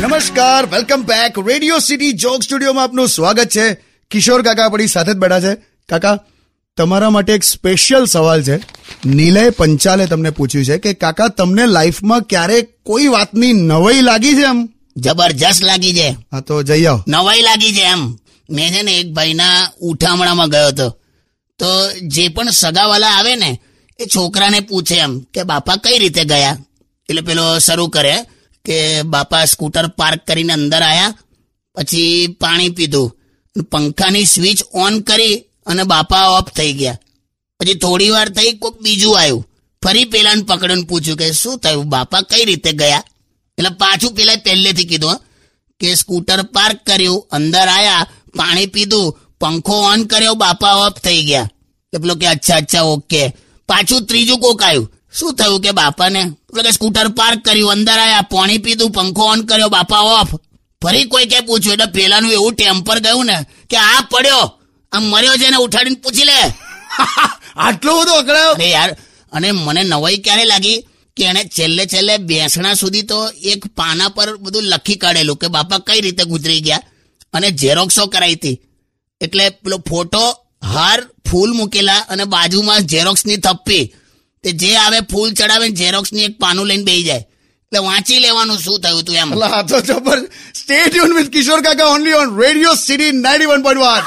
નમસ્કાર welcome back radio city joke સ્ટુડિયોમાં આપનું સ્વાગત છે. કિશોર કાકા આપણી સાથે જ બેઠા છે. કાકા તમારા માટે એક સ્પેશિયલ સવાલ છે. નિલય પંચાલે તમને પૂછ્યું છે કે કાકા તમને લાઈફમાં ક્યારે કોઈ વાતની નવાઈ લાગી છે એમ? જબરજસ્ત લાગી છે. હા તો જઈ આવો. નવાઈ લાગી છે એમ. મેં છે ને એક ભાઈના ઉઠામણામાં ગયો હતો. તો જે પણ સગાવાલા આવે ને એ છોકરાને પૂછે એમ કે બાપા કઈ રીતે ગયા? એટલે પેલો શરૂ કરે કે બાપા સ્કૂટર પાર્ક કરીને અંદર આયા, પછી પાણી પીધું. પંખાની સ્વિચ ઓન કરી અને બાપા ઓફ થઈ ગયા. પછી થોડી વાર થઈ કોઈક બીજું આવ્યું. ફરી પેલાને પકડીને પૂછ્યું કે શું થયું? બાપા કઈ રીતે ગયા? એટલે પાછું પેલા પહેલેથી કીધું કે સ્કૂટર પાર્ક કર્યું, અંદર આયા, પાણી પીધું, પંખો ઓન કર્યો, બાપા ઓફ થઈ ગયા. પેલો કે, અચ્છા અચ્છા, ઓકે. પાછું ત્રીજું કોક આવ્યું. શું થયું કે બાપાને? કે સ્કૂટર પાર્ક કર્યું અંદર આયા પાણી પીધું પંખો ઓન કર્યો બાપા ઓફ ફરી કોઈ કે પૂછ્યું એટલે પેલાનું એવું ટેમ્પર ગયું ને કે આ પડ્યો આમ મર્યો છે ને ઉઠાડીને પૂછી લે. આટલો બધો અકળાયો? અરે યાર અને મને નવાઈ ક્યારે લાગી કે એણે છેલ્લે છેલ્લે બેસણા સુધી તો એક પાના પર બધું લખી કાઢેલું કે બાપા કઈ રીતે ગુજરી ગયા? અને ઝેરોક્સો કરાઈ હતી. એટલે પેલો ફોટો હાર ફૂલ મૂકેલા અને બાજુમાં ઝેરોક્સની થપ્પી. તે જે આવે ફૂલ ચડાવે ઝેરોક્સની એક પાનું લઈને બેસી જાય. એટલે વાંચી લેવાનું શું થયું તું એમ? આ તો જબર સ્ટે ટ્યુન વિથ કિશોર કાકા ઓનલી ઓન રેડિયો સિટી 91.1